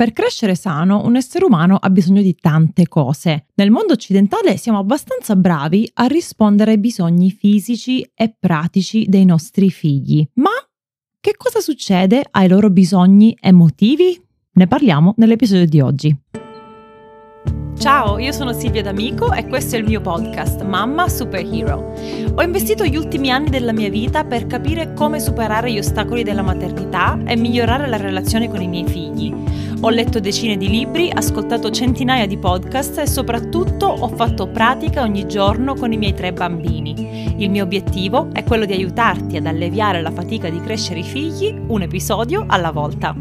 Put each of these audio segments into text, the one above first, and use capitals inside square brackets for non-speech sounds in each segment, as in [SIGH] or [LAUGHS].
Per crescere sano, un essere umano ha bisogno di tante cose. Nel mondo occidentale siamo abbastanza bravi a rispondere ai bisogni fisici e pratici dei nostri figli. Ma che cosa succede ai loro bisogni emotivi? Ne parliamo nell'episodio di oggi. Ciao, io sono Silvia D'Amico e questo è il mio podcast Mamma Superhero. Ho investito gli ultimi anni della mia vita per capire come superare gli ostacoli della maternità e migliorare la relazione con i miei figli. Ho letto decine di libri, ascoltato centinaia di podcast e soprattutto ho fatto pratica ogni giorno con i miei tre bambini. Il mio obiettivo è quello di aiutarti ad alleviare la fatica di crescere i figli un episodio alla volta.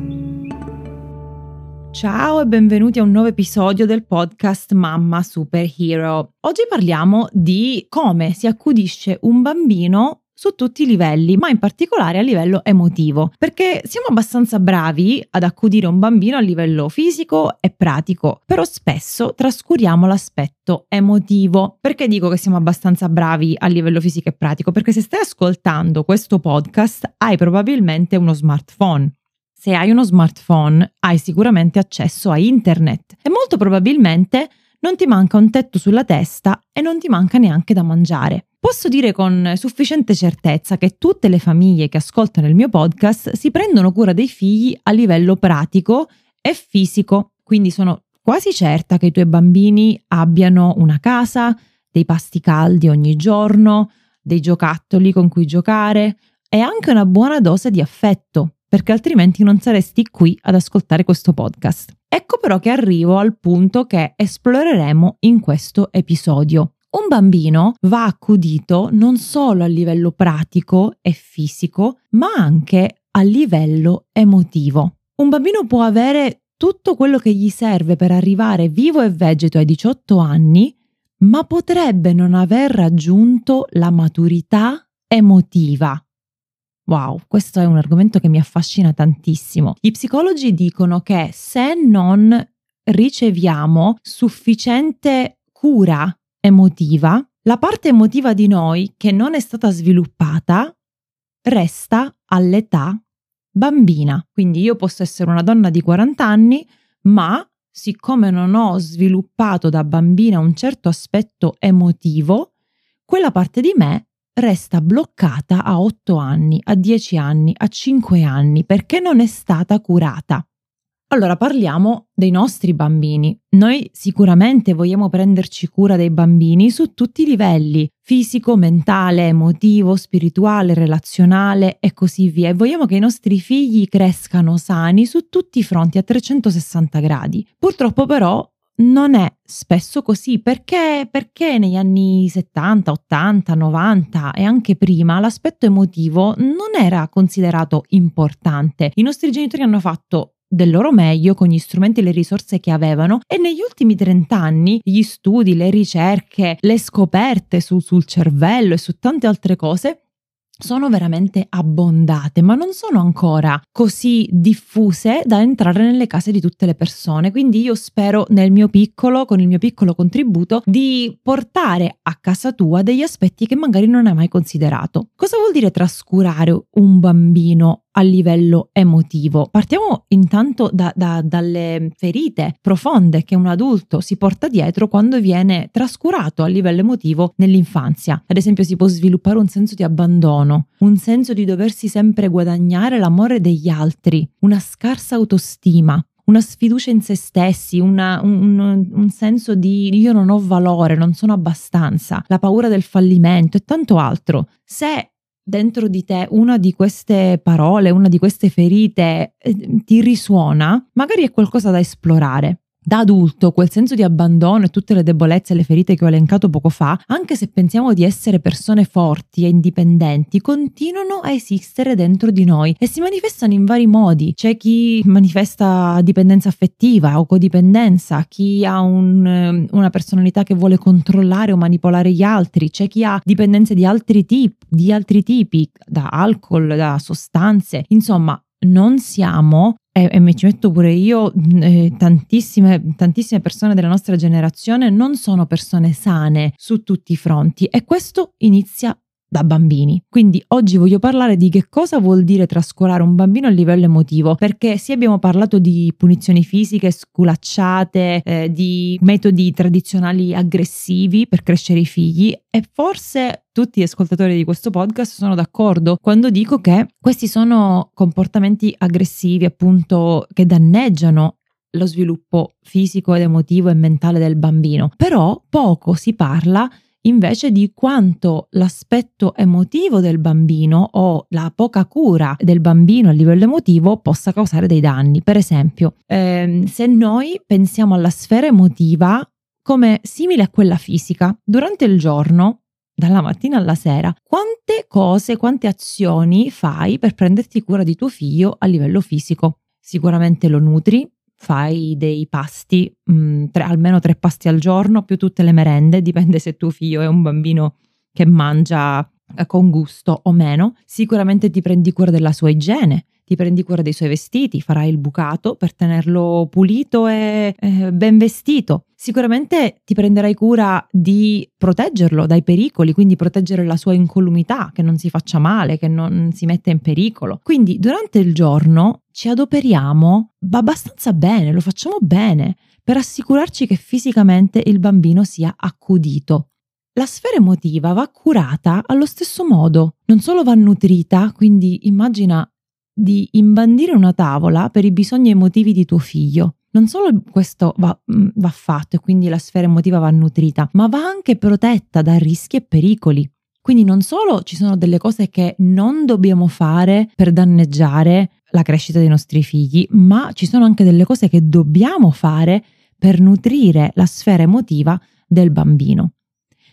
Ciao e benvenuti a un nuovo episodio del podcast Mamma Superhero. Oggi parliamo di come si accudisce un bambino su tutti i livelli, ma in particolare a livello emotivo, perché siamo abbastanza bravi ad accudire un bambino a livello fisico e pratico, però spesso trascuriamo l'aspetto emotivo. Perché dico che siamo abbastanza bravi a livello fisico e pratico? Perché se stai ascoltando questo podcast hai probabilmente uno smartphone se hai uno smartphone hai sicuramente accesso a internet e molto probabilmente non ti manca un tetto sulla testa e non ti manca neanche da mangiare. Posso dire con sufficiente certezza che tutte le famiglie che ascoltano il mio podcast si prendono cura dei figli a livello pratico e fisico, quindi sono quasi certa che i tuoi bambini abbiano una casa, dei pasti caldi ogni giorno, dei giocattoli con cui giocare e anche una buona dose di affetto perché altrimenti non saresti qui ad ascoltare questo podcast. Ecco però che arrivo al punto che esploreremo in questo episodio. Un bambino va accudito non solo a livello pratico e fisico, ma anche a livello emotivo. Un bambino può avere tutto quello che gli serve per arrivare vivo e vegeto ai 18 anni, ma potrebbe non aver raggiunto la maturità emotiva. Wow, questo è un argomento che mi affascina tantissimo. Gli psicologi dicono che se non riceviamo sufficiente cura emotiva, la parte emotiva di noi che non è stata sviluppata resta all'età bambina. Quindi io posso essere una donna di 40 anni, ma siccome non ho sviluppato da bambina un certo aspetto emotivo, quella parte di me resta bloccata a 8 anni, a 10 anni, a 5 anni perché non è stata curata. Allora parliamo dei nostri bambini. Noi sicuramente vogliamo prenderci cura dei bambini su tutti i livelli, fisico, mentale, emotivo, spirituale, relazionale e così via. E vogliamo che i nostri figli crescano sani su tutti i fronti a 360 gradi. Purtroppo però non è spesso così perché, perché negli anni 70, 80, 90 e anche prima l'aspetto emotivo non era considerato importante. I nostri genitori hanno fatto del loro meglio con gli strumenti e le risorse che avevano e negli ultimi 30 anni gli studi, le ricerche, le scoperte su, sul cervello e su tante altre cose sono veramente abbondate, ma non sono ancora così diffuse da entrare nelle case di tutte le persone. Quindi io spero nel mio piccolo, con il mio piccolo contributo, di portare a casa tua degli aspetti che magari non hai mai considerato. Cosa vuol dire trascurare un bambino a livello emotivo. Partiamo intanto da, da, dalle ferite profonde che un adulto si porta dietro quando viene trascurato a livello emotivo nell'infanzia. Ad esempio si può sviluppare un senso di abbandono, un senso di doversi sempre guadagnare l'amore degli altri, una scarsa autostima, una sfiducia in se stessi, una, un, un, senso di io non ho valore, non sono abbastanza, la paura del fallimento e tanto altro. Se dentro di te una di queste parole, una di queste ferite eh, ti risuona, magari è qualcosa da esplorare. Da adulto, quel senso di abbandono e tutte le debolezze e le ferite che ho elencato poco fa, anche se pensiamo di essere persone forti e indipendenti, continuano a esistere dentro di noi e si manifestano in vari modi. C'è chi manifesta dipendenza affettiva o codipendenza, chi ha un, una personalità che vuole controllare o manipolare gli altri, c'è chi ha dipendenze di altri tipi, di altri tipi, da alcol, da sostanze, insomma non siamo e, e mi ci metto pure io, eh, tantissime, tantissime persone della nostra generazione non sono persone sane su tutti i fronti. E questo inizia da bambini. Quindi oggi voglio parlare di che cosa vuol dire trascurare un bambino a livello emotivo, perché sì abbiamo parlato di punizioni fisiche, sculacciate, eh, di metodi tradizionali aggressivi per crescere i figli e forse tutti gli ascoltatori di questo podcast sono d'accordo quando dico che questi sono comportamenti aggressivi appunto che danneggiano lo sviluppo fisico ed emotivo e mentale del bambino. Però poco si parla invece di quanto l'aspetto emotivo del bambino o la poca cura del bambino a livello emotivo possa causare dei danni. Per esempio, ehm, se noi pensiamo alla sfera emotiva come simile a quella fisica, durante il giorno dalla mattina alla sera, quante cose, quante azioni fai per prenderti cura di tuo figlio a livello fisico? Sicuramente lo nutri, fai dei pasti, mh, mm, tre, almeno tre pasti al giorno, più tutte le merende, [LAUGHS] dipende se tuo figlio è un bambino che mangia eh, con gusto o meno, sicuramente ti prendi cura della sua igiene, ti prendi cura dei suoi vestiti, farai il bucato per tenerlo pulito e eh, ben vestito. Sicuramente ti prenderai cura di proteggerlo dai pericoli, quindi proteggere la sua incolumità, che non si faccia male, che non si metta in pericolo. Quindi durante il giorno ci adoperiamo abbastanza bene, lo facciamo bene per assicurarci che fisicamente il bambino sia accudito. La sfera emotiva va curata allo stesso modo, non solo va nutrita, quindi immagina di imbandire una tavola per i bisogni emotivi di tuo figlio. Non solo questo va, mm, va fatto e quindi la sfera emotiva va nutrita, ma va anche protetta da rischi e pericoli. Quindi non solo ci sono delle cose che non dobbiamo fare per danneggiare la crescita dei nostri figli, ma ci sono anche delle cose che dobbiamo fare per nutrire la sfera emotiva del bambino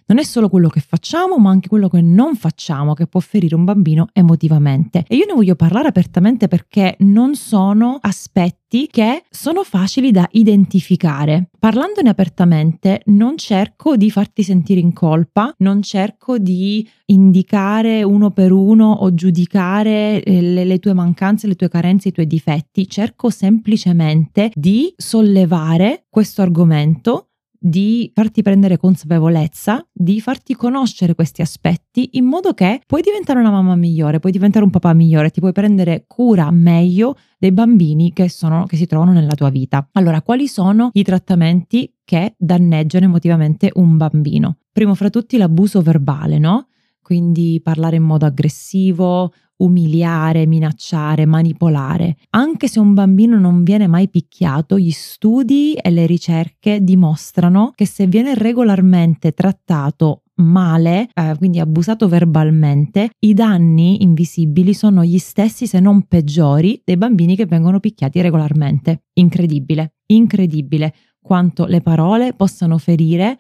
non è solo quello che facciamo, ma anche quello che non facciamo che può ferire un bambino emotivamente. E io ne voglio parlare apertamente perché non sono aspetti che sono facili da identificare. Parlandone apertamente, non cerco di farti sentire in colpa, non cerco di indicare uno per uno o giudicare eh, le, le tue mancanze, le tue carenze, i tuoi difetti, cerco semplicemente di sollevare questo argomento di farti prendere consapevolezza, di farti conoscere questi aspetti in modo che puoi diventare una mamma migliore, puoi diventare un papà migliore, ti puoi prendere cura meglio dei bambini che, sono, che si trovano nella tua vita. Allora, quali sono i trattamenti che danneggiano emotivamente un bambino? Primo fra tutti l'abuso verbale, no? Quindi parlare in modo aggressivo umiliare, minacciare, manipolare. Anche se un bambino non viene mai picchiato, gli studi e le ricerche dimostrano che se viene regolarmente trattato male, eh, quindi abusato verbalmente, i danni invisibili sono gli stessi se non peggiori dei bambini che vengono picchiati regolarmente. Incredibile, incredibile quanto le parole possano ferire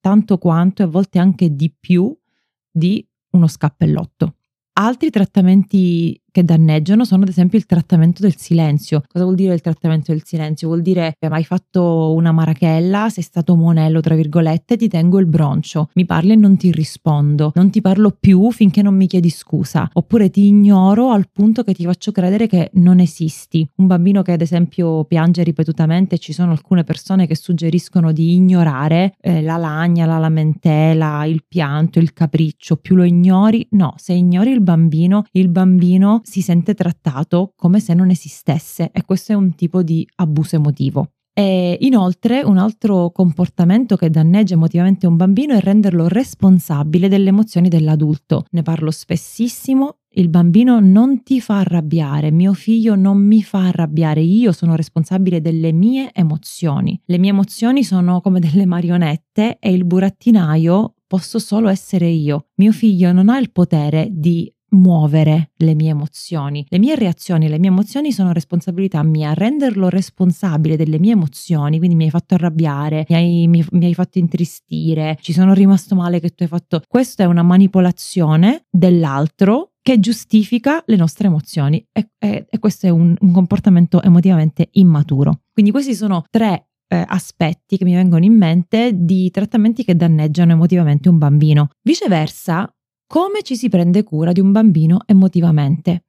tanto quanto e a volte anche di più di uno scappellotto. Altri trattamenti che danneggiano sono ad esempio il trattamento del silenzio. Cosa vuol dire il trattamento del silenzio? Vuol dire che hai fatto una marachella, sei stato monello, tra virgolette, ti tengo il broncio, mi parli e non ti rispondo, non ti parlo più finché non mi chiedi scusa, oppure ti ignoro al punto che ti faccio credere che non esisti. Un bambino che ad esempio piange ripetutamente, ci sono alcune persone che suggeriscono di ignorare eh, la lagna, la lamentela, il pianto, il capriccio, più lo ignori, no, se ignori il bambino, il bambino si sente trattato come se non esistesse e questo è un tipo di abuso emotivo. E inoltre un altro comportamento che danneggia emotivamente un bambino è renderlo responsabile delle emozioni dell'adulto. Ne parlo spessissimo. Il bambino non ti fa arrabbiare, mio figlio non mi fa arrabbiare, io sono responsabile delle mie emozioni. Le mie emozioni sono come delle marionette e il burattinaio posso solo essere io. Mio figlio non ha il potere di muovere le mie emozioni. Le mie reazioni, le mie emozioni sono responsabilità mia. Renderlo responsabile delle mie emozioni, quindi mi hai fatto arrabbiare, mi hai, mi, mi hai fatto intristire, ci sono rimasto male che tu hai fatto. Questa è una manipolazione dell'altro che giustifica le nostre emozioni e, e, e questo è un, un comportamento emotivamente immaturo. Quindi questi sono tre eh, aspetti che mi vengono in mente di trattamenti che danneggiano emotivamente un bambino. Viceversa, come ci si prende cura di un bambino emotivamente?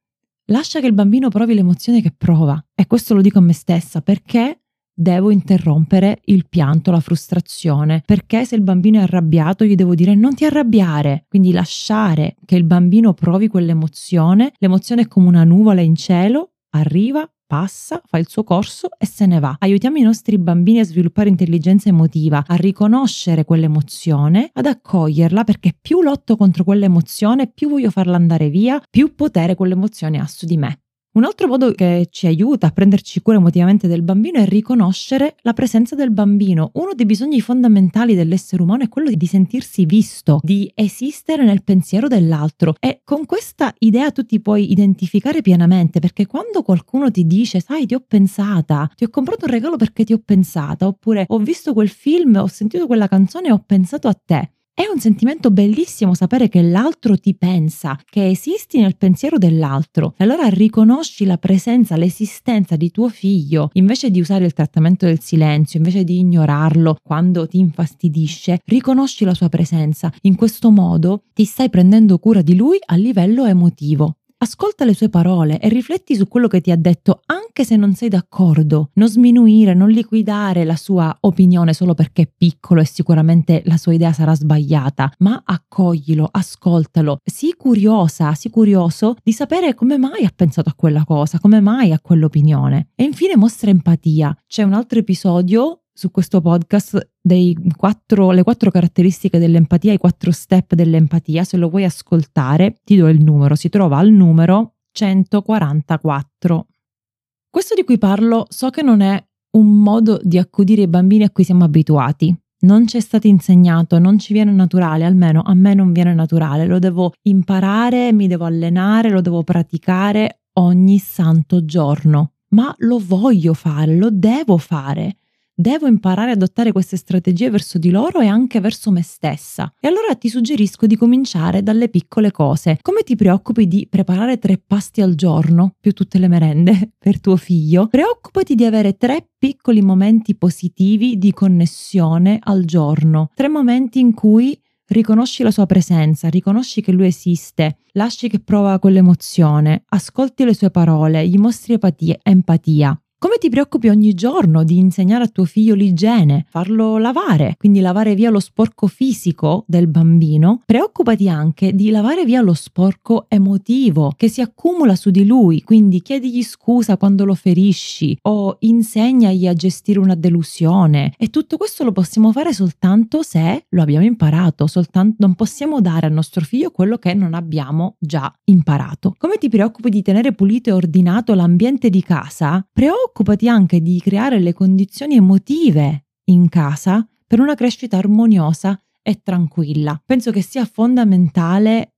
Lascia che il bambino provi l'emozione che prova. E questo lo dico a me stessa perché devo interrompere il pianto, la frustrazione, perché se il bambino è arrabbiato gli devo dire non ti arrabbiare, quindi lasciare che il bambino provi quell'emozione, l'emozione è come una nuvola in cielo, arriva, passa, fa il suo corso e se ne va. Aiutiamo i nostri bambini a sviluppare intelligenza emotiva, a riconoscere quell'emozione, ad accoglierla perché più lotto contro quell'emozione, più voglio farla andare via, più potere quell'emozione ha su di me. Un altro modo che ci aiuta a prenderci cura emotivamente del bambino è riconoscere la presenza del bambino. Uno dei bisogni fondamentali dell'essere umano è quello di sentirsi visto, di esistere nel pensiero dell'altro e con questa idea tu ti puoi identificare pienamente perché quando qualcuno ti dice sai ti ho pensata, ti ho comprato un regalo perché ti ho pensata oppure ho visto quel film, ho sentito quella canzone e ho pensato a te. È un sentimento bellissimo sapere che l'altro ti pensa, che esisti nel pensiero dell'altro. E allora riconosci la presenza, l'esistenza di tuo figlio, invece di usare il trattamento del silenzio, invece di ignorarlo quando ti infastidisce, riconosci la sua presenza. In questo modo ti stai prendendo cura di lui a livello emotivo. Ascolta le sue parole e rifletti su quello che ti ha detto anche se non sei d'accordo. Non sminuire, non liquidare la sua opinione solo perché è piccolo e sicuramente la sua idea sarà sbagliata, ma accoglilo, ascoltalo. Sii curiosa, sii curioso di sapere come mai ha pensato a quella cosa, come mai ha quell'opinione. E infine mostra empatia. C'è un altro episodio su questo podcast quattro, le quattro caratteristiche dell'empatia, i quattro step dell'empatia. Se lo vuoi ascoltare, ti do il numero. Si trova al numero 144. Questo di cui parlo so che non è un modo di accudire i bambini a cui siamo abituati. Non ci è stato insegnato, non ci viene naturale, almeno a me non viene naturale. Lo devo imparare, mi devo allenare, lo devo praticare ogni santo giorno. Ma lo voglio fare, lo devo fare devo imparare ad adottare queste strategie verso di loro e anche verso me stessa. E allora ti suggerisco di cominciare dalle piccole cose. Come ti preoccupi di preparare tre pasti al giorno, più tutte le merende, [LAUGHS] per tuo figlio? Preoccupati di avere tre piccoli momenti positivi di connessione al giorno. Tre momenti in cui riconosci la sua presenza, riconosci che lui esiste, lasci che prova quell'emozione, ascolti le sue parole, gli mostri empatia. Come ti preoccupi ogni giorno di insegnare a tuo figlio l'igiene, farlo lavare, quindi lavare via lo sporco fisico del bambino? Preoccupati anche di lavare via lo sporco emotivo che si accumula su di lui, quindi chiedigli scusa quando lo ferisci o insegnagli a gestire una delusione e tutto questo lo possiamo fare soltanto se lo abbiamo imparato, soltanto non possiamo dare al nostro figlio quello che non abbiamo già imparato. Come ti preoccupi di tenere pulito e ordinato l'ambiente di casa? Preoccupati occupati anche di creare le condizioni emotive in casa per una crescita armoniosa e tranquilla. Penso che sia fondamentale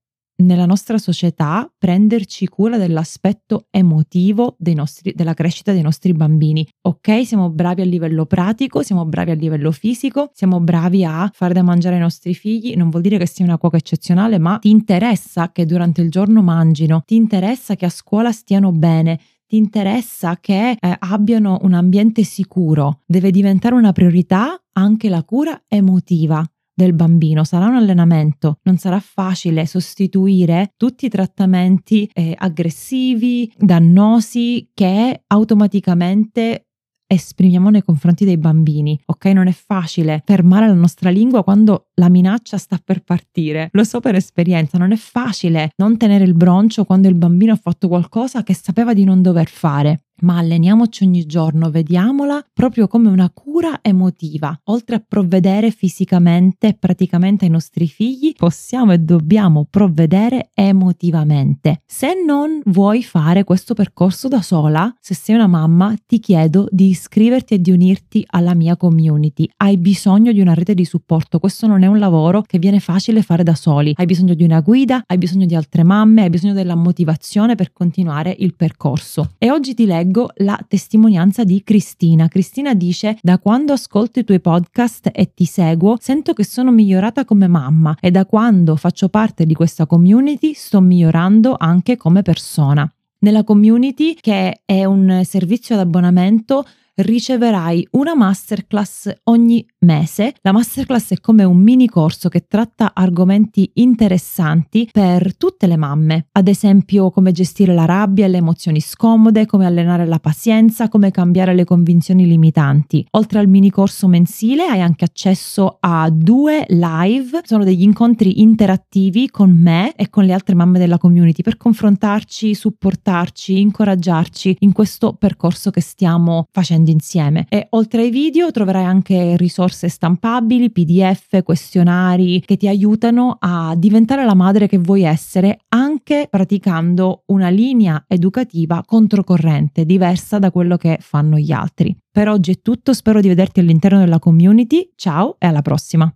nella nostra società prenderci cura dell'aspetto emotivo nostri, della crescita dei nostri bambini. Ok, siamo bravi a livello pratico, siamo bravi a livello fisico, siamo bravi a fare da mangiare ai nostri figli, non vuol dire che sia una cuoca eccezionale, ma ti interessa che durante il giorno mangino, ti interessa che a scuola stiano bene, ti interessa che eh, abbiano un ambiente sicuro, deve diventare una priorità anche la cura emotiva del bambino. Sarà un allenamento, non sarà facile sostituire tutti i trattamenti eh, aggressivi, dannosi che automaticamente esprimiamo nei confronti dei bambini, ok? Non è facile fermare la nostra lingua quando la minaccia sta per partire. Lo so per esperienza, non è facile non tenere il broncio quando il bambino ha fatto qualcosa che sapeva di non dover fare ma alleniamoci ogni giorno, vediamola proprio come una cura emotiva. Oltre a provvedere fisicamente e praticamente ai nostri figli, possiamo e dobbiamo provvedere emotivamente. Se non vuoi fare questo percorso da sola, se sei una mamma, ti chiedo di iscriverti e di unirti alla mia community. Hai bisogno di una rete di supporto, questo non è un lavoro che viene facile fare da soli. Hai bisogno di una guida, hai bisogno di altre mamme, hai bisogno della motivazione per continuare il percorso. E oggi ti leggo leggo la testimonianza di Cristina. Cristina dice: Da quando ascolto i tuoi podcast e ti seguo, sento che sono migliorata come mamma e da quando faccio parte di questa community sto migliorando anche come persona. Nella community, che è un servizio ad abbonamento, riceverai una masterclass ogni mese. La masterclass è come un mini corso che tratta argomenti interessanti per tutte le mamme, ad esempio come gestire la rabbia e le emozioni scomode, come allenare la pazienza, come cambiare le convinzioni limitanti. Oltre al mini corso mensile hai anche accesso a due live, sono degli incontri interattivi con me e con le altre mamme della community per confrontarci, supportarci, incoraggiarci in questo percorso che stiamo facendo insieme. E oltre ai video troverai anche risorse stampabili, PDF, questionari che ti aiutano a diventare la madre che vuoi essere anche praticando una linea educativa controcorrente, diversa da quello che fanno gli altri. Per oggi è tutto, spero di vederti all'interno della community. Ciao e alla prossima!